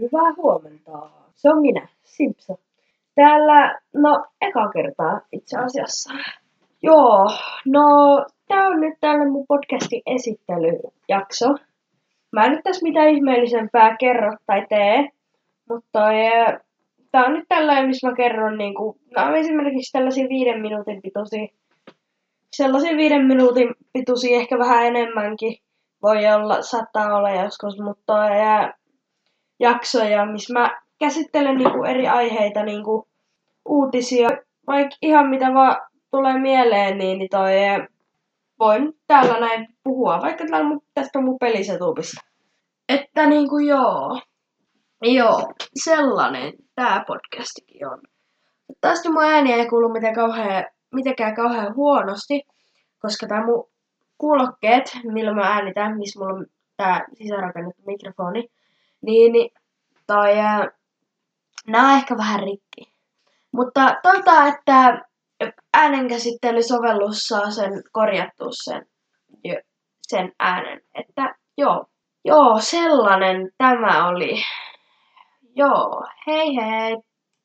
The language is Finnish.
hyvää huomenta. Se on minä, Simpsa. Täällä, no, eka kertaa itse asiassa. Joo, no, tää on nyt tälle mun podcastin esittelyjakso. Mä en nyt tässä mitään ihmeellisempää kerro tai tee, mutta eh, tää on nyt tällainen, missä mä kerron niinku, no esimerkiksi tällaisia viiden minuutin pituisia, sellaisia viiden minuutin pituisia, ehkä vähän enemmänkin voi olla, saattaa olla joskus, mutta ja, jaksoja, missä mä käsittelen niinku eri aiheita, niinku uutisia, vaikka ihan mitä vaan tulee mieleen, niin, niin toi, voin täällä näin puhua, vaikka täällä mun, tästä on mun pelisetupista. Että niinku joo, joo, sellainen tää podcastikin on. Tästä mun ääni ei kuulu mitenkään kauhean, mitenkään kauhean huonosti, koska tää mun kuulokkeet, millä mä äänitän, missä mulla on tää sisäänrakennettu mikrofoni, niin, niin toi, nää on ehkä vähän rikki. Mutta toivotaan, että äänenkäsittelysovellus saa sen korjattua sen, sen äänen. Että joo, joo, sellainen tämä oli. Joo, hei hei!